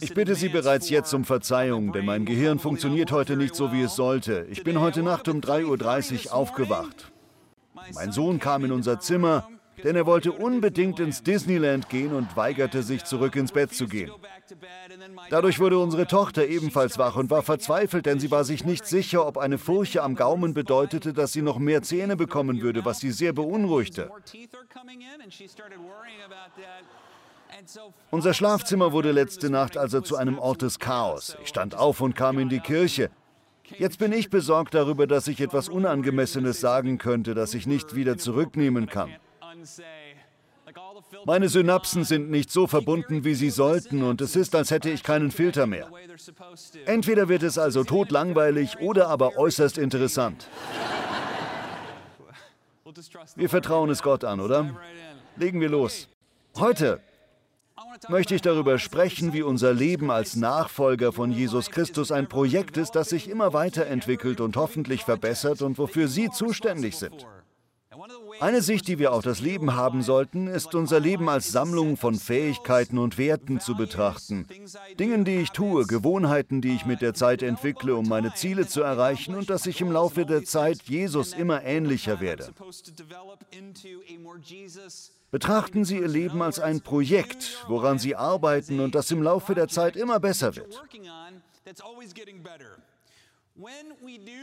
Ich bitte Sie bereits jetzt um Verzeihung, denn mein Gehirn funktioniert heute nicht so, wie es sollte. Ich bin heute Nacht um 3.30 Uhr aufgewacht. Mein Sohn kam in unser Zimmer, denn er wollte unbedingt ins Disneyland gehen und weigerte sich, zurück ins Bett zu gehen. Dadurch wurde unsere Tochter ebenfalls wach und war verzweifelt, denn sie war sich nicht sicher, ob eine Furche am Gaumen bedeutete, dass sie noch mehr Zähne bekommen würde, was sie sehr beunruhigte. Unser Schlafzimmer wurde letzte Nacht also zu einem Ort des Chaos. Ich stand auf und kam in die Kirche. Jetzt bin ich besorgt darüber, dass ich etwas Unangemessenes sagen könnte, das ich nicht wieder zurücknehmen kann. Meine Synapsen sind nicht so verbunden, wie sie sollten, und es ist, als hätte ich keinen Filter mehr. Entweder wird es also totlangweilig oder aber äußerst interessant. Wir vertrauen es Gott an, oder? Legen wir los. Heute möchte ich darüber sprechen, wie unser Leben als Nachfolger von Jesus Christus ein Projekt ist, das sich immer weiterentwickelt und hoffentlich verbessert und wofür Sie zuständig sind. Eine Sicht, die wir auf das Leben haben sollten, ist unser Leben als Sammlung von Fähigkeiten und Werten zu betrachten. Dingen, die ich tue, Gewohnheiten, die ich mit der Zeit entwickle, um meine Ziele zu erreichen und dass ich im Laufe der Zeit Jesus immer ähnlicher werde. Betrachten Sie Ihr Leben als ein Projekt, woran Sie arbeiten und das im Laufe der Zeit immer besser wird.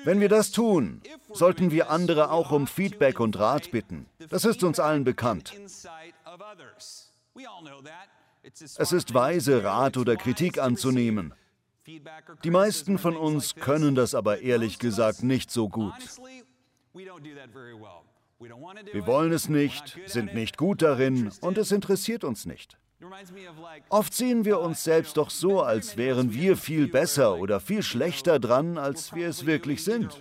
Wenn wir das tun, sollten wir andere auch um Feedback und Rat bitten. Das ist uns allen bekannt. Es ist weise, Rat oder Kritik anzunehmen. Die meisten von uns können das aber ehrlich gesagt nicht so gut. Wir wollen es nicht, sind nicht gut darin und es interessiert uns nicht. Oft sehen wir uns selbst doch so, als wären wir viel besser oder viel schlechter dran, als wir es wirklich sind.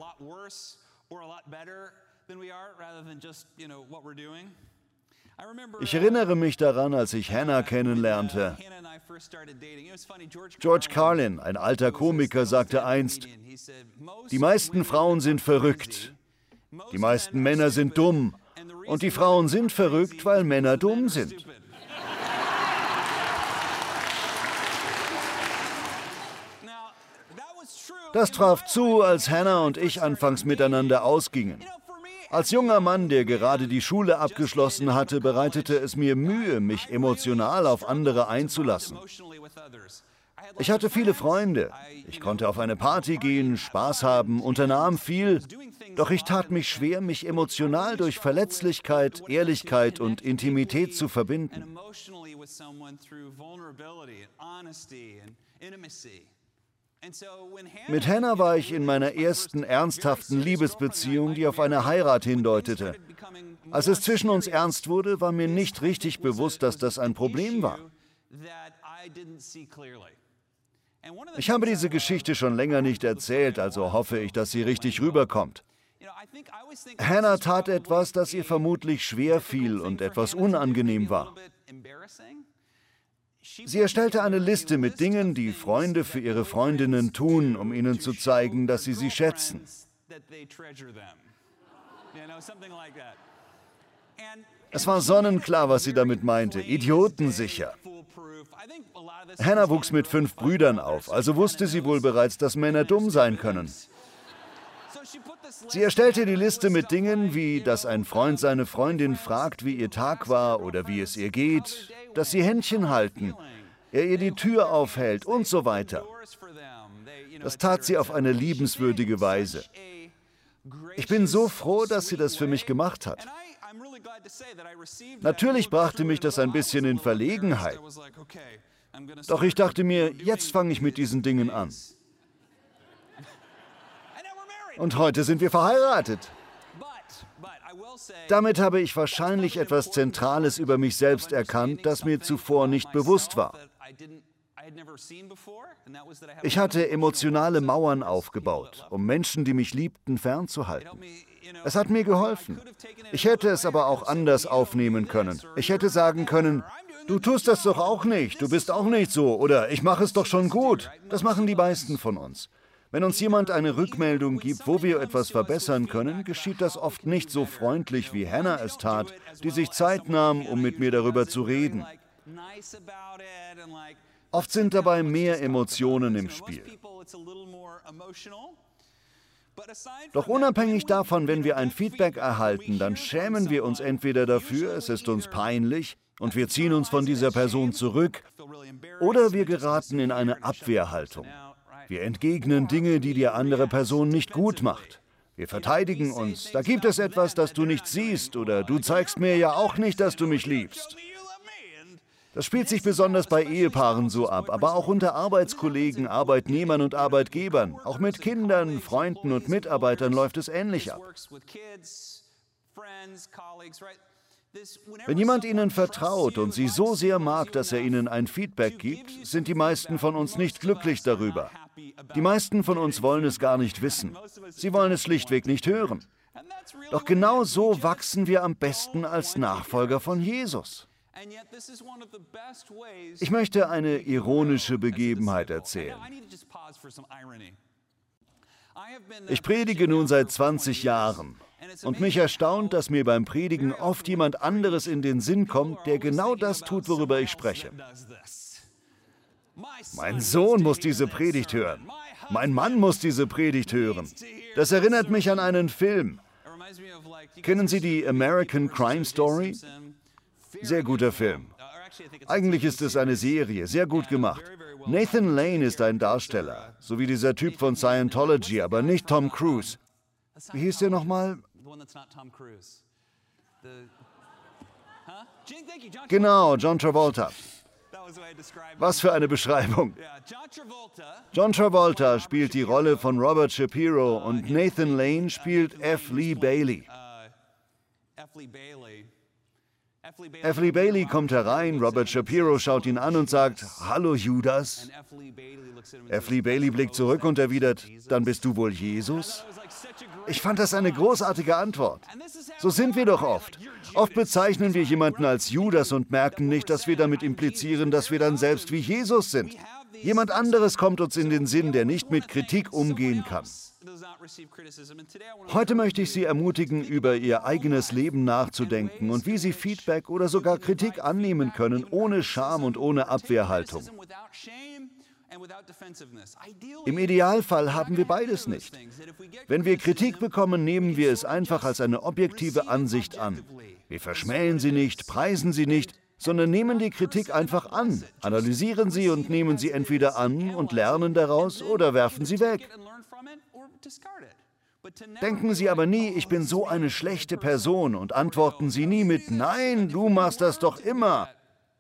Ich erinnere mich daran, als ich Hannah kennenlernte. George Carlin, ein alter Komiker, sagte einst, die meisten Frauen sind verrückt, die meisten Männer sind dumm und die Frauen sind verrückt, weil Männer dumm sind. Das traf zu, als Hannah und ich anfangs miteinander ausgingen. Als junger Mann, der gerade die Schule abgeschlossen hatte, bereitete es mir Mühe, mich emotional auf andere einzulassen. Ich hatte viele Freunde. Ich konnte auf eine Party gehen, Spaß haben, unternahm viel. Doch ich tat mich schwer, mich emotional durch Verletzlichkeit, Ehrlichkeit und Intimität zu verbinden. Mit Hannah war ich in meiner ersten ernsthaften Liebesbeziehung, die auf eine Heirat hindeutete. Als es zwischen uns ernst wurde, war mir nicht richtig bewusst, dass das ein Problem war. Ich habe diese Geschichte schon länger nicht erzählt, also hoffe ich, dass sie richtig rüberkommt. Hannah tat etwas, das ihr vermutlich schwer fiel und etwas unangenehm war. Sie erstellte eine Liste mit Dingen, die Freunde für ihre Freundinnen tun, um ihnen zu zeigen, dass sie sie schätzen. Es war sonnenklar, was sie damit meinte. Idiotensicher. Hannah wuchs mit fünf Brüdern auf, also wusste sie wohl bereits, dass Männer dumm sein können. Sie erstellte die Liste mit Dingen wie, dass ein Freund seine Freundin fragt, wie ihr Tag war oder wie es ihr geht, dass sie Händchen halten, er ihr die Tür aufhält und so weiter. Das tat sie auf eine liebenswürdige Weise. Ich bin so froh, dass sie das für mich gemacht hat. Natürlich brachte mich das ein bisschen in Verlegenheit. Doch ich dachte mir, jetzt fange ich mit diesen Dingen an. Und heute sind wir verheiratet. Damit habe ich wahrscheinlich etwas Zentrales über mich selbst erkannt, das mir zuvor nicht bewusst war. Ich hatte emotionale Mauern aufgebaut, um Menschen, die mich liebten, fernzuhalten. Es hat mir geholfen. Ich hätte es aber auch anders aufnehmen können. Ich hätte sagen können, du tust das doch auch nicht, du bist auch nicht so oder ich mache es doch schon gut. Das machen die meisten von uns. Wenn uns jemand eine Rückmeldung gibt, wo wir etwas verbessern können, geschieht das oft nicht so freundlich, wie Hannah es tat, die sich Zeit nahm, um mit mir darüber zu reden. Oft sind dabei mehr Emotionen im Spiel. Doch unabhängig davon, wenn wir ein Feedback erhalten, dann schämen wir uns entweder dafür, es ist uns peinlich und wir ziehen uns von dieser Person zurück, oder wir geraten in eine Abwehrhaltung. Wir entgegnen Dinge, die die andere Person nicht gut macht. Wir verteidigen uns. Da gibt es etwas, das du nicht siehst, oder du zeigst mir ja auch nicht, dass du mich liebst. Das spielt sich besonders bei Ehepaaren so ab, aber auch unter Arbeitskollegen, Arbeitnehmern und Arbeitgebern. Auch mit Kindern, Freunden und Mitarbeitern läuft es ähnlich ab. Wenn jemand Ihnen vertraut und Sie so sehr mag, dass er Ihnen ein Feedback gibt, sind die meisten von uns nicht glücklich darüber. Die meisten von uns wollen es gar nicht wissen. Sie wollen es schlichtweg nicht hören. Doch genau so wachsen wir am besten als Nachfolger von Jesus. Ich möchte eine ironische Begebenheit erzählen. Ich predige nun seit 20 Jahren und mich erstaunt, dass mir beim Predigen oft jemand anderes in den Sinn kommt, der genau das tut, worüber ich spreche. Mein Sohn muss diese Predigt hören. Mein Mann muss diese Predigt hören. Das erinnert mich an einen Film. Kennen Sie die American Crime Story? Sehr guter Film. Eigentlich ist es eine Serie, sehr gut gemacht. Nathan Lane ist ein Darsteller, so wie dieser Typ von Scientology, aber nicht Tom Cruise. Wie hieß der nochmal? Genau, John Travolta. Was für eine Beschreibung. John Travolta spielt die Rolle von Robert Shapiro und Nathan Lane spielt F. Lee Bailey. F. Lee Bailey kommt herein, Robert Shapiro schaut ihn an und sagt, Hallo Judas. F. Lee Bailey blickt zurück und erwidert, dann bist du wohl Jesus? Ich fand das eine großartige Antwort. So sind wir doch oft. Oft bezeichnen wir jemanden als Judas und merken nicht, dass wir damit implizieren, dass wir dann selbst wie Jesus sind. Jemand anderes kommt uns in den Sinn, der nicht mit Kritik umgehen kann. Heute möchte ich Sie ermutigen, über Ihr eigenes Leben nachzudenken und wie Sie Feedback oder sogar Kritik annehmen können, ohne Scham und ohne Abwehrhaltung. Im Idealfall haben wir beides nicht. Wenn wir Kritik bekommen, nehmen wir es einfach als eine objektive Ansicht an. Wir verschmähen sie nicht, preisen sie nicht, sondern nehmen die Kritik einfach an, analysieren sie und nehmen sie entweder an und lernen daraus oder werfen sie weg. Denken Sie aber nie, ich bin so eine schlechte Person und antworten Sie nie mit Nein, du machst das doch immer.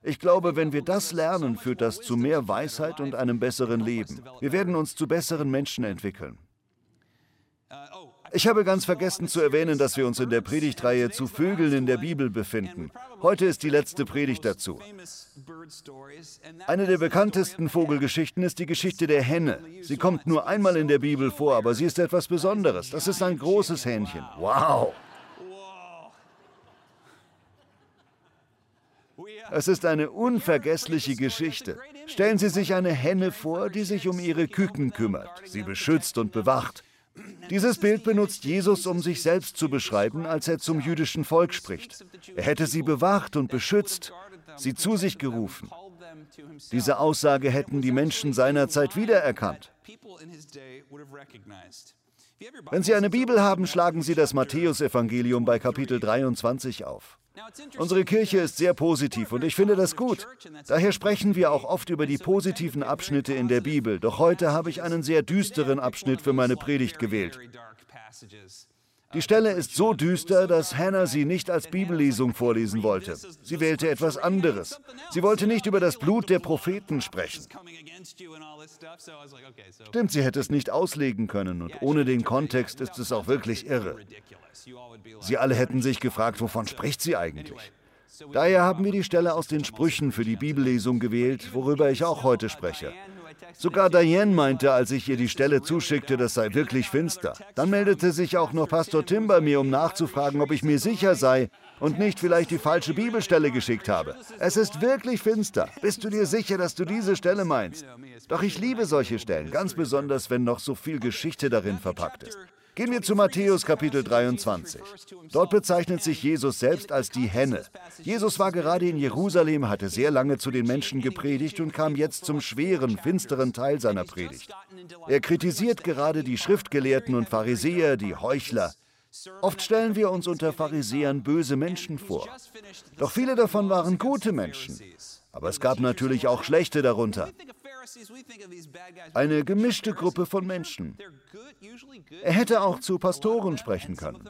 Ich glaube, wenn wir das lernen, führt das zu mehr Weisheit und einem besseren Leben. Wir werden uns zu besseren Menschen entwickeln. Ich habe ganz vergessen zu erwähnen, dass wir uns in der Predigtreihe zu Vögeln in der Bibel befinden. Heute ist die letzte Predigt dazu. Eine der bekanntesten Vogelgeschichten ist die Geschichte der Henne. Sie kommt nur einmal in der Bibel vor, aber sie ist etwas Besonderes. Das ist ein großes Hähnchen. Wow! Es ist eine unvergessliche Geschichte. Stellen Sie sich eine Henne vor, die sich um ihre Küken kümmert, sie beschützt und bewacht. Dieses Bild benutzt Jesus, um sich selbst zu beschreiben, als er zum jüdischen Volk spricht. Er hätte sie bewacht und beschützt, sie zu sich gerufen. Diese Aussage hätten die Menschen seiner Zeit wiedererkannt. Wenn Sie eine Bibel haben, schlagen Sie das Matthäusevangelium bei Kapitel 23 auf. Unsere Kirche ist sehr positiv und ich finde das gut. Daher sprechen wir auch oft über die positiven Abschnitte in der Bibel. Doch heute habe ich einen sehr düsteren Abschnitt für meine Predigt gewählt. Die Stelle ist so düster, dass Hannah sie nicht als Bibellesung vorlesen wollte. Sie wählte etwas anderes. Sie wollte nicht über das Blut der Propheten sprechen. Stimmt, sie hätte es nicht auslegen können und ohne den Kontext ist es auch wirklich irre. Sie alle hätten sich gefragt, wovon spricht sie eigentlich? Daher haben wir die Stelle aus den Sprüchen für die Bibellesung gewählt, worüber ich auch heute spreche. Sogar Diane meinte, als ich ihr die Stelle zuschickte, das sei wirklich finster. Dann meldete sich auch noch Pastor Tim bei mir, um nachzufragen, ob ich mir sicher sei und nicht vielleicht die falsche Bibelstelle geschickt habe. Es ist wirklich finster. Bist du dir sicher, dass du diese Stelle meinst? Doch ich liebe solche Stellen, ganz besonders, wenn noch so viel Geschichte darin verpackt ist. Gehen wir zu Matthäus Kapitel 23. Dort bezeichnet sich Jesus selbst als die Henne. Jesus war gerade in Jerusalem, hatte sehr lange zu den Menschen gepredigt und kam jetzt zum schweren, finsteren Teil seiner Predigt. Er kritisiert gerade die Schriftgelehrten und Pharisäer, die Heuchler. Oft stellen wir uns unter Pharisäern böse Menschen vor. Doch viele davon waren gute Menschen. Aber es gab natürlich auch schlechte darunter. Eine gemischte Gruppe von Menschen. Er hätte auch zu Pastoren sprechen können.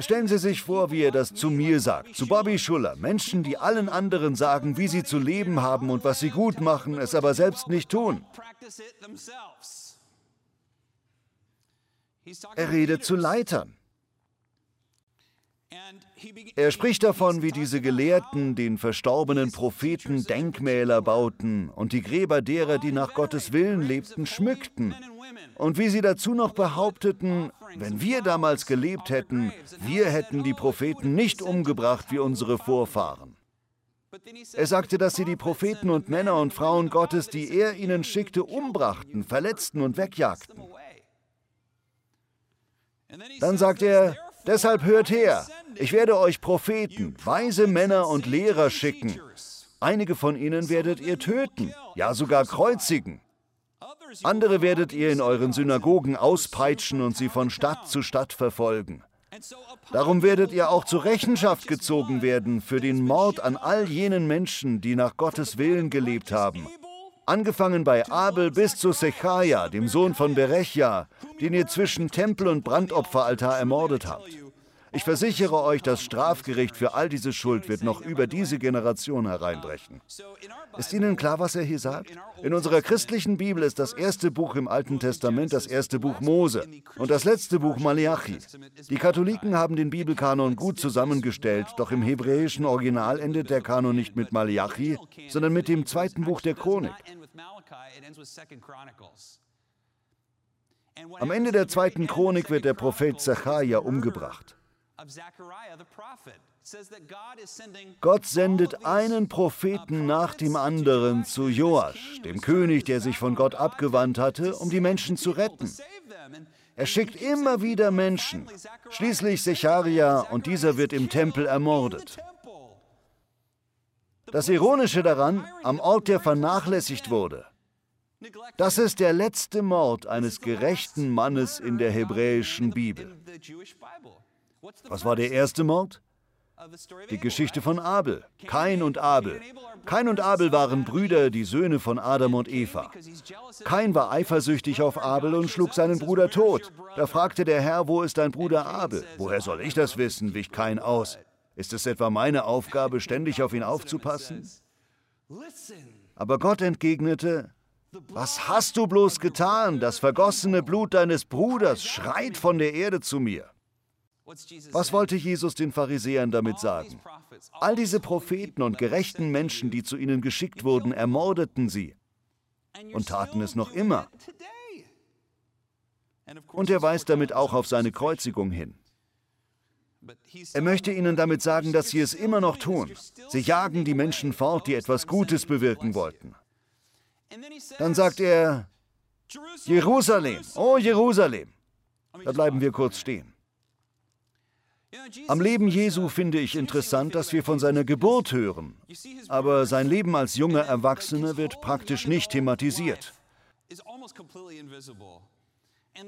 Stellen Sie sich vor, wie er das zu mir sagt, zu Bobby Schuller, Menschen, die allen anderen sagen, wie sie zu leben haben und was sie gut machen, es aber selbst nicht tun. Er redet zu Leitern. Er spricht davon, wie diese Gelehrten den verstorbenen Propheten Denkmäler bauten und die Gräber derer, die nach Gottes Willen lebten, schmückten. Und wie sie dazu noch behaupteten, wenn wir damals gelebt hätten, wir hätten die Propheten nicht umgebracht wie unsere Vorfahren. Er sagte, dass sie die Propheten und Männer und Frauen Gottes, die er ihnen schickte, umbrachten, verletzten und wegjagten. Dann sagt er, deshalb hört her, ich werde euch Propheten, weise Männer und Lehrer schicken. Einige von ihnen werdet ihr töten, ja sogar kreuzigen. Andere werdet ihr in euren Synagogen auspeitschen und sie von Stadt zu Stadt verfolgen. Darum werdet ihr auch zur Rechenschaft gezogen werden für den Mord an all jenen Menschen, die nach Gottes Willen gelebt haben. Angefangen bei Abel bis zu Sechaja, dem Sohn von Berechja, den ihr zwischen Tempel und Brandopferaltar ermordet habt. Ich versichere euch, das Strafgericht für all diese Schuld wird noch über diese Generation hereinbrechen. Ist Ihnen klar, was er hier sagt? In unserer christlichen Bibel ist das erste Buch im Alten Testament das erste Buch Mose und das letzte Buch Malachi. Die Katholiken haben den Bibelkanon gut zusammengestellt, doch im hebräischen Original endet der Kanon nicht mit Malachi, sondern mit dem zweiten Buch der Chronik. Am Ende der zweiten Chronik wird der Prophet Zachariah umgebracht. Gott sendet einen Propheten nach dem anderen zu Joasch, dem König, der sich von Gott abgewandt hatte, um die Menschen zu retten. Er schickt immer wieder Menschen, schließlich Secharia, und dieser wird im Tempel ermordet. Das Ironische daran, am Ort, der vernachlässigt wurde, das ist der letzte Mord eines gerechten Mannes in der hebräischen Bibel. Was war der erste Mord? Die Geschichte von Abel, Kain und Abel. Kain und Abel waren Brüder, die Söhne von Adam und Eva. Kain war eifersüchtig auf Abel und schlug seinen Bruder tot. Da fragte der Herr, wo ist dein Bruder Abel? Woher soll ich das wissen? wich Kain aus. Ist es etwa meine Aufgabe, ständig auf ihn aufzupassen? Aber Gott entgegnete, was hast du bloß getan? Das vergossene Blut deines Bruders schreit von der Erde zu mir. Was wollte Jesus den Pharisäern damit sagen? All diese Propheten und gerechten Menschen, die zu ihnen geschickt wurden, ermordeten sie und taten es noch immer. Und er weist damit auch auf seine Kreuzigung hin. Er möchte ihnen damit sagen, dass sie es immer noch tun. Sie jagen die Menschen fort, die etwas Gutes bewirken wollten. Dann sagt er, Jerusalem, oh Jerusalem. Da bleiben wir kurz stehen. Am Leben Jesu finde ich interessant, dass wir von seiner Geburt hören, aber sein Leben als junger Erwachsener wird praktisch nicht thematisiert.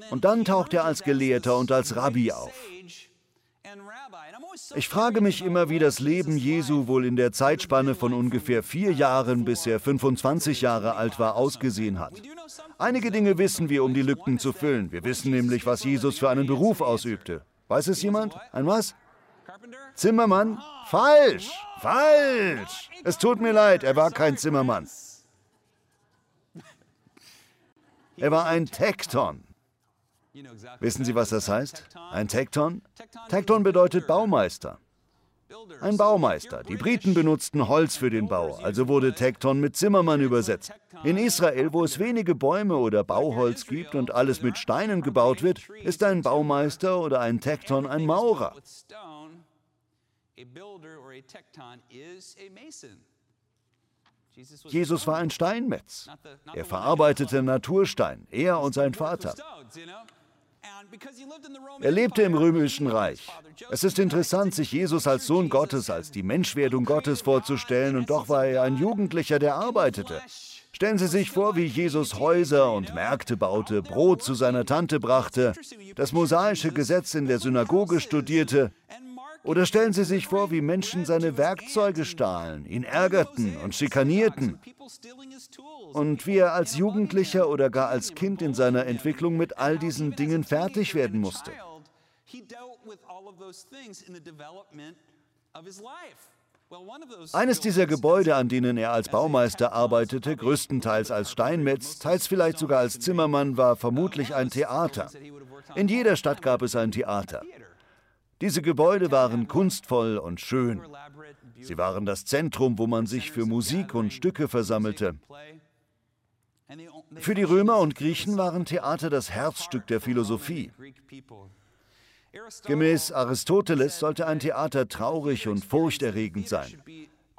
Und dann taucht er als Gelehrter und als Rabbi auf. Ich frage mich immer, wie das Leben Jesu wohl in der Zeitspanne von ungefähr vier Jahren, bis er 25 Jahre alt war, ausgesehen hat. Einige Dinge wissen wir, um die Lücken zu füllen. Wir wissen nämlich, was Jesus für einen Beruf ausübte. Weiß es jemand? Ein was? Zimmermann? Falsch! Falsch! Es tut mir leid, er war kein Zimmermann. Er war ein Tekton. Wissen Sie, was das heißt? Ein Tekton? Tekton bedeutet Baumeister. Ein Baumeister. Die Briten benutzten Holz für den Bau, also wurde Tekton mit Zimmermann übersetzt. In Israel, wo es wenige Bäume oder Bauholz gibt und alles mit Steinen gebaut wird, ist ein Baumeister oder ein Tekton ein Maurer. Jesus war ein Steinmetz. Er verarbeitete Naturstein, er und sein Vater. Er lebte im römischen Reich. Es ist interessant, sich Jesus als Sohn Gottes, als die Menschwerdung Gottes vorzustellen, und doch war er ein Jugendlicher, der arbeitete. Stellen Sie sich vor, wie Jesus Häuser und Märkte baute, Brot zu seiner Tante brachte, das mosaische Gesetz in der Synagoge studierte. Oder stellen Sie sich vor, wie Menschen seine Werkzeuge stahlen, ihn ärgerten und schikanierten. Und wie er als Jugendlicher oder gar als Kind in seiner Entwicklung mit all diesen Dingen fertig werden musste. Eines dieser Gebäude, an denen er als Baumeister arbeitete, größtenteils als Steinmetz, teils vielleicht sogar als Zimmermann, war vermutlich ein Theater. In jeder Stadt gab es ein Theater. Diese Gebäude waren kunstvoll und schön. Sie waren das Zentrum, wo man sich für Musik und Stücke versammelte. Für die Römer und Griechen waren Theater das Herzstück der Philosophie. Gemäß Aristoteles sollte ein Theater traurig und furchterregend sein.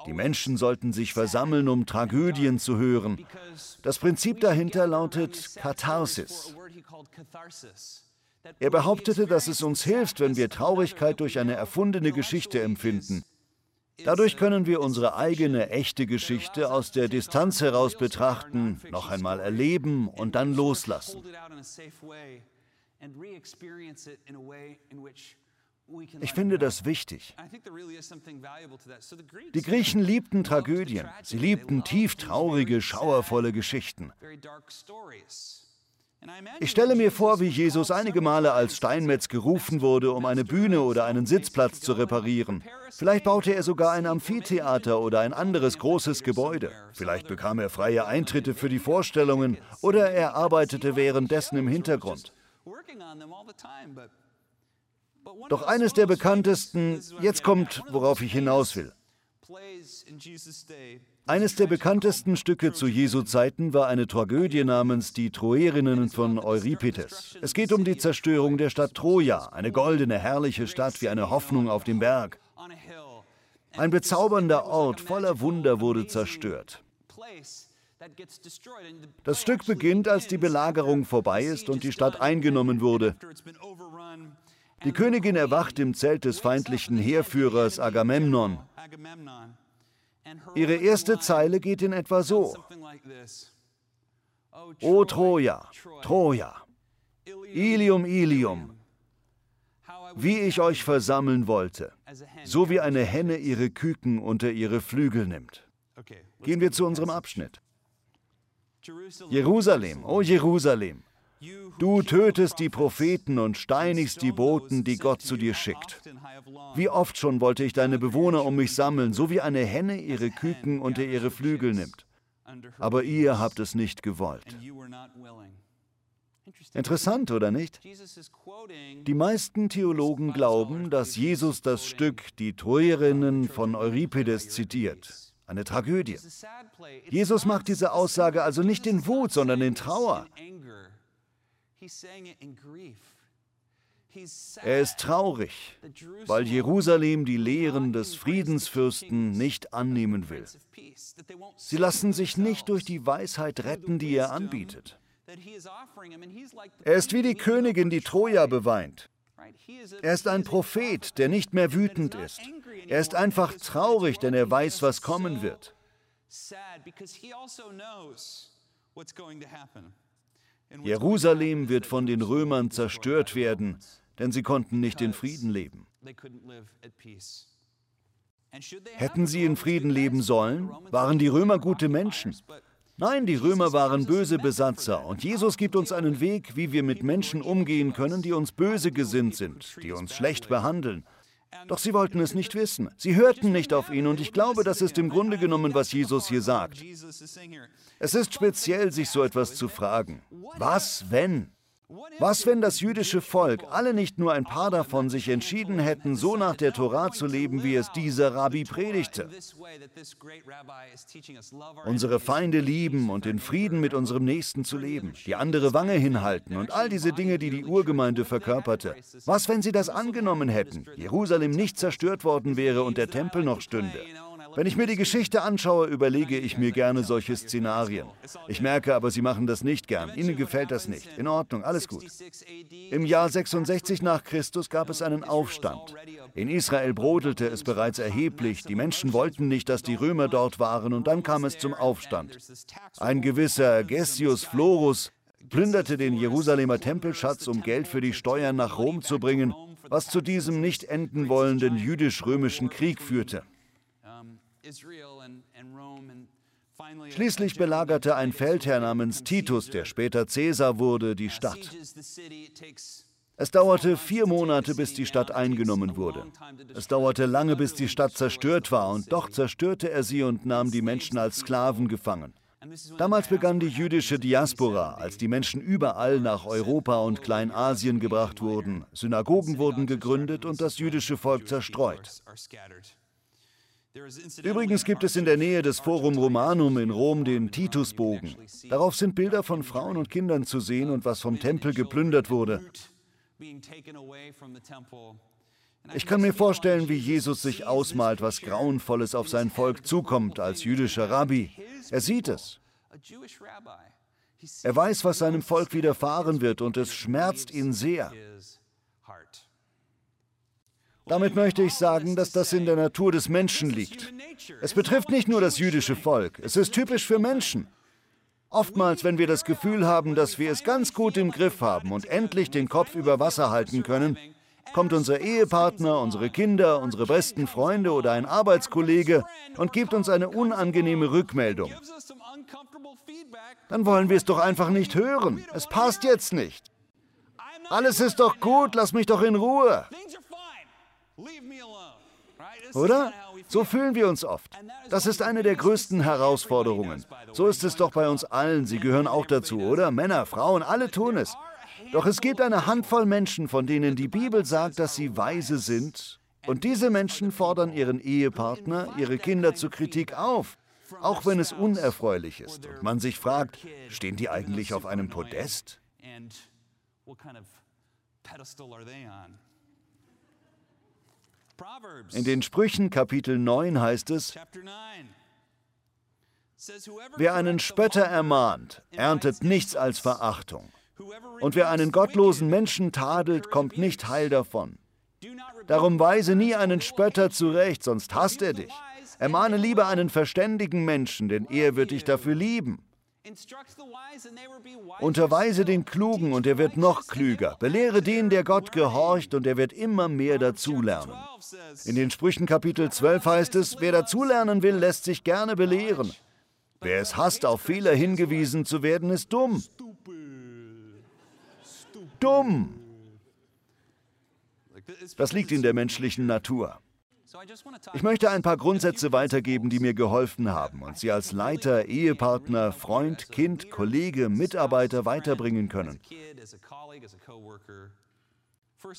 Die Menschen sollten sich versammeln, um Tragödien zu hören. Das Prinzip dahinter lautet Katharsis. Er behauptete, dass es uns hilft, wenn wir Traurigkeit durch eine erfundene Geschichte empfinden. Dadurch können wir unsere eigene echte Geschichte aus der Distanz heraus betrachten, noch einmal erleben und dann loslassen. Ich finde das wichtig. Die Griechen liebten Tragödien. Sie liebten tief traurige, schauervolle Geschichten. Ich stelle mir vor, wie Jesus einige Male als Steinmetz gerufen wurde, um eine Bühne oder einen Sitzplatz zu reparieren. Vielleicht baute er sogar ein Amphitheater oder ein anderes großes Gebäude. Vielleicht bekam er freie Eintritte für die Vorstellungen oder er arbeitete währenddessen im Hintergrund. Doch eines der bekanntesten, jetzt kommt, worauf ich hinaus will. Eines der bekanntesten Stücke zu Jesu Zeiten war eine Tragödie namens Die Troerinnen von Euripides. Es geht um die Zerstörung der Stadt Troja, eine goldene, herrliche Stadt wie eine Hoffnung auf dem Berg. Ein bezaubernder Ort voller Wunder wurde zerstört. Das Stück beginnt, als die Belagerung vorbei ist und die Stadt eingenommen wurde. Die Königin erwacht im Zelt des feindlichen Heerführers Agamemnon. Ihre erste Zeile geht in etwa so. O Troja, Troja, Ilium, Ilium, wie ich euch versammeln wollte, so wie eine Henne ihre Küken unter ihre Flügel nimmt. Gehen wir zu unserem Abschnitt. Jerusalem, o Jerusalem, du tötest die Propheten und steinigst die Boten, die Gott zu dir schickt. Wie oft schon wollte ich deine Bewohner um mich sammeln, so wie eine Henne ihre Küken unter ihre Flügel nimmt. Aber ihr habt es nicht gewollt. Interessant, oder nicht? Die meisten Theologen glauben, dass Jesus das Stück Die Troerinnen von Euripides zitiert. Eine Tragödie. Jesus macht diese Aussage also nicht in Wut, sondern in Trauer. Er ist traurig, weil Jerusalem die Lehren des Friedensfürsten nicht annehmen will. Sie lassen sich nicht durch die Weisheit retten, die er anbietet. Er ist wie die Königin, die Troja beweint. Er ist ein Prophet, der nicht mehr wütend ist. Er ist einfach traurig, denn er weiß, was kommen wird. Jerusalem wird von den Römern zerstört werden, denn sie konnten nicht in Frieden leben. Hätten sie in Frieden leben sollen? Waren die Römer gute Menschen? Nein, die Römer waren böse Besatzer und Jesus gibt uns einen Weg, wie wir mit Menschen umgehen können, die uns böse gesinnt sind, die uns schlecht behandeln. Doch sie wollten es nicht wissen. Sie hörten nicht auf ihn und ich glaube, das ist im Grunde genommen, was Jesus hier sagt. Es ist speziell, sich so etwas zu fragen. Was, wenn? Was, wenn das jüdische Volk, alle nicht nur ein paar davon, sich entschieden hätten, so nach der Tora zu leben, wie es dieser Rabbi predigte? Unsere Feinde lieben und in Frieden mit unserem Nächsten zu leben, die andere Wange hinhalten und all diese Dinge, die die Urgemeinde verkörperte. Was, wenn sie das angenommen hätten, Jerusalem nicht zerstört worden wäre und der Tempel noch stünde? Wenn ich mir die Geschichte anschaue, überlege ich mir gerne solche Szenarien. Ich merke aber, Sie machen das nicht gern. Ihnen gefällt das nicht. In Ordnung, alles gut. Im Jahr 66 nach Christus gab es einen Aufstand. In Israel brodelte es bereits erheblich. Die Menschen wollten nicht, dass die Römer dort waren und dann kam es zum Aufstand. Ein gewisser Gessius Florus plünderte den Jerusalemer Tempelschatz, um Geld für die Steuern nach Rom zu bringen, was zu diesem nicht enden wollenden jüdisch-römischen Krieg führte. Schließlich belagerte ein Feldherr namens Titus, der später Cäsar wurde, die Stadt. Es dauerte vier Monate, bis die Stadt eingenommen wurde. Es dauerte lange, bis die Stadt zerstört war, und doch zerstörte er sie und nahm die Menschen als Sklaven gefangen. Damals begann die jüdische Diaspora, als die Menschen überall nach Europa und Kleinasien gebracht wurden. Synagogen wurden gegründet und das jüdische Volk zerstreut. Übrigens gibt es in der Nähe des Forum Romanum in Rom den Titusbogen. Darauf sind Bilder von Frauen und Kindern zu sehen und was vom Tempel geplündert wurde. Ich kann mir vorstellen, wie Jesus sich ausmalt, was Grauenvolles auf sein Volk zukommt als jüdischer Rabbi. Er sieht es. Er weiß, was seinem Volk widerfahren wird und es schmerzt ihn sehr. Damit möchte ich sagen, dass das in der Natur des Menschen liegt. Es betrifft nicht nur das jüdische Volk, es ist typisch für Menschen. Oftmals, wenn wir das Gefühl haben, dass wir es ganz gut im Griff haben und endlich den Kopf über Wasser halten können, kommt unser Ehepartner, unsere Kinder, unsere besten Freunde oder ein Arbeitskollege und gibt uns eine unangenehme Rückmeldung. Dann wollen wir es doch einfach nicht hören. Es passt jetzt nicht. Alles ist doch gut, lass mich doch in Ruhe. Oder? So fühlen wir uns oft. Das ist eine der größten Herausforderungen. So ist es doch bei uns allen. Sie gehören auch dazu, oder? Männer, Frauen, alle tun es. Doch es gibt eine Handvoll Menschen, von denen die Bibel sagt, dass sie weise sind. Und diese Menschen fordern ihren Ehepartner, ihre Kinder zur Kritik auf, auch wenn es unerfreulich ist und man sich fragt, stehen die eigentlich auf einem Podest? In den Sprüchen Kapitel 9 heißt es, wer einen Spötter ermahnt, erntet nichts als Verachtung. Und wer einen gottlosen Menschen tadelt, kommt nicht heil davon. Darum weise nie einen Spötter zurecht, sonst hasst er dich. Ermahne lieber einen verständigen Menschen, denn er wird dich dafür lieben. Unterweise den Klugen und er wird noch klüger. Belehre den, der Gott gehorcht und er wird immer mehr dazulernen. In den Sprüchen Kapitel 12 heißt es, wer dazulernen will, lässt sich gerne belehren. Wer es hasst, auf Fehler hingewiesen zu werden, ist dumm. Dumm. Das liegt in der menschlichen Natur. Ich möchte ein paar Grundsätze weitergeben, die mir geholfen haben und Sie als Leiter, Ehepartner, Freund, Kind, Kollege, Mitarbeiter weiterbringen können.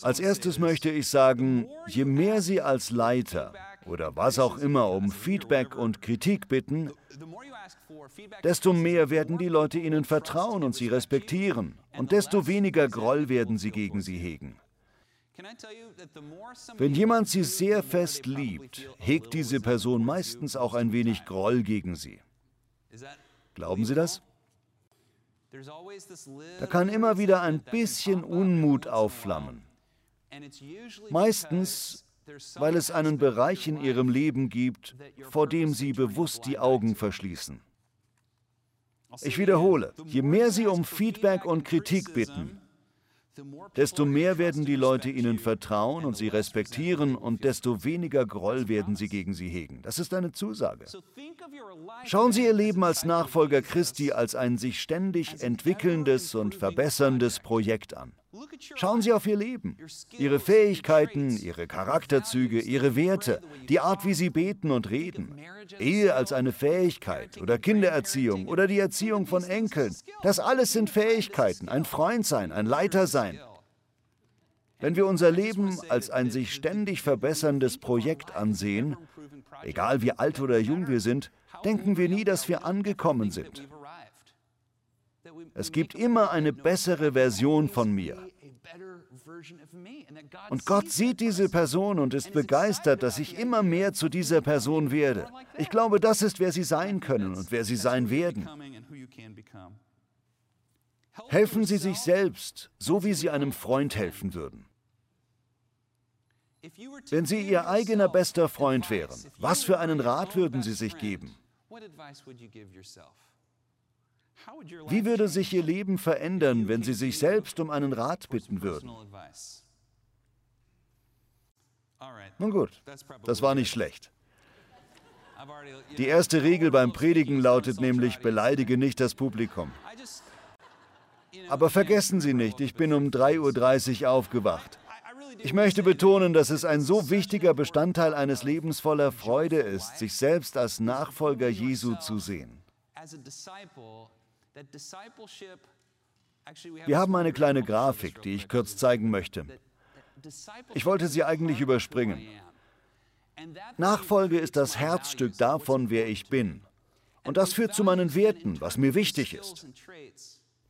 Als erstes möchte ich sagen, je mehr Sie als Leiter oder was auch immer um Feedback und Kritik bitten, desto mehr werden die Leute Ihnen vertrauen und Sie respektieren und desto weniger Groll werden Sie gegen Sie hegen. Wenn jemand sie sehr fest liebt, hegt diese Person meistens auch ein wenig Groll gegen sie. Glauben Sie das? Da kann immer wieder ein bisschen Unmut aufflammen. Meistens, weil es einen Bereich in ihrem Leben gibt, vor dem sie bewusst die Augen verschließen. Ich wiederhole, je mehr Sie um Feedback und Kritik bitten, desto mehr werden die Leute ihnen vertrauen und sie respektieren und desto weniger Groll werden sie gegen sie hegen. Das ist eine Zusage. Schauen Sie Ihr Leben als Nachfolger Christi als ein sich ständig entwickelndes und verbesserndes Projekt an. Schauen Sie auf Ihr Leben, Ihre Fähigkeiten, Ihre Charakterzüge, Ihre Werte, die Art, wie Sie beten und reden. Ehe als eine Fähigkeit oder Kindererziehung oder die Erziehung von Enkeln. Das alles sind Fähigkeiten, ein Freund sein, ein Leiter sein. Wenn wir unser Leben als ein sich ständig verbesserndes Projekt ansehen, egal wie alt oder jung wir sind, denken wir nie, dass wir angekommen sind. Es gibt immer eine bessere Version von mir. Und Gott sieht diese Person und ist begeistert, dass ich immer mehr zu dieser Person werde. Ich glaube, das ist, wer Sie sein können und wer Sie sein werden. Helfen Sie sich selbst, so wie Sie einem Freund helfen würden. Wenn Sie Ihr eigener bester Freund wären, was für einen Rat würden Sie sich geben? Wie würde sich Ihr Leben verändern, wenn Sie sich selbst um einen Rat bitten würden? Nun gut, das war nicht schlecht. Die erste Regel beim Predigen lautet nämlich, beleidige nicht das Publikum. Aber vergessen Sie nicht, ich bin um 3.30 Uhr aufgewacht. Ich möchte betonen, dass es ein so wichtiger Bestandteil eines Lebens voller Freude ist, sich selbst als Nachfolger Jesu zu sehen. Wir haben eine kleine Grafik, die ich kurz zeigen möchte. Ich wollte sie eigentlich überspringen. Nachfolge ist das Herzstück davon, wer ich bin. Und das führt zu meinen Werten, was mir wichtig ist.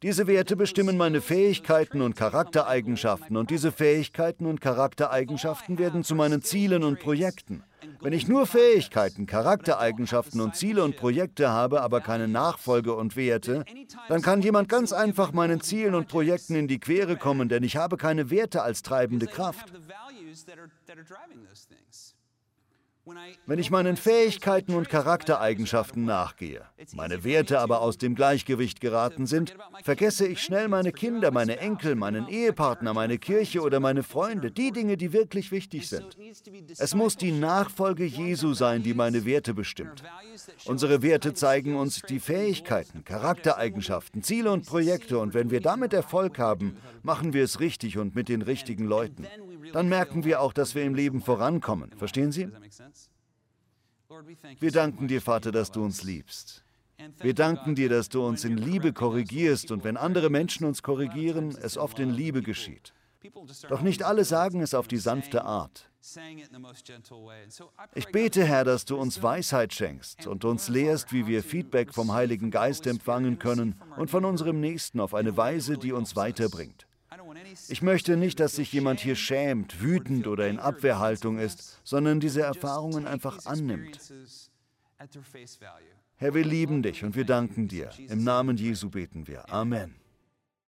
Diese Werte bestimmen meine Fähigkeiten und Charaktereigenschaften und diese Fähigkeiten und Charaktereigenschaften werden zu meinen Zielen und Projekten. Wenn ich nur Fähigkeiten, Charaktereigenschaften und Ziele und Projekte habe, aber keine Nachfolge und Werte, dann kann jemand ganz einfach meinen Zielen und Projekten in die Quere kommen, denn ich habe keine Werte als treibende Kraft. Wenn ich meinen Fähigkeiten und Charaktereigenschaften nachgehe, meine Werte aber aus dem Gleichgewicht geraten sind, vergesse ich schnell meine Kinder, meine Enkel, meinen Ehepartner, meine Kirche oder meine Freunde, die Dinge, die wirklich wichtig sind. Es muss die Nachfolge Jesu sein, die meine Werte bestimmt. Unsere Werte zeigen uns die Fähigkeiten, Charaktereigenschaften, Ziele und Projekte und wenn wir damit Erfolg haben, machen wir es richtig und mit den richtigen Leuten. Dann merken wir auch, dass wir im Leben vorankommen. Verstehen Sie? Wir danken dir, Vater, dass du uns liebst. Wir danken dir, dass du uns in Liebe korrigierst und wenn andere Menschen uns korrigieren, es oft in Liebe geschieht. Doch nicht alle sagen es auf die sanfte Art. Ich bete, Herr, dass du uns Weisheit schenkst und uns lehrst, wie wir Feedback vom Heiligen Geist empfangen können und von unserem Nächsten auf eine Weise, die uns weiterbringt. Ich möchte nicht, dass sich jemand hier schämt, wütend oder in Abwehrhaltung ist, sondern diese Erfahrungen einfach annimmt. Herr, wir lieben dich und wir danken dir. Im Namen Jesu beten wir. Amen.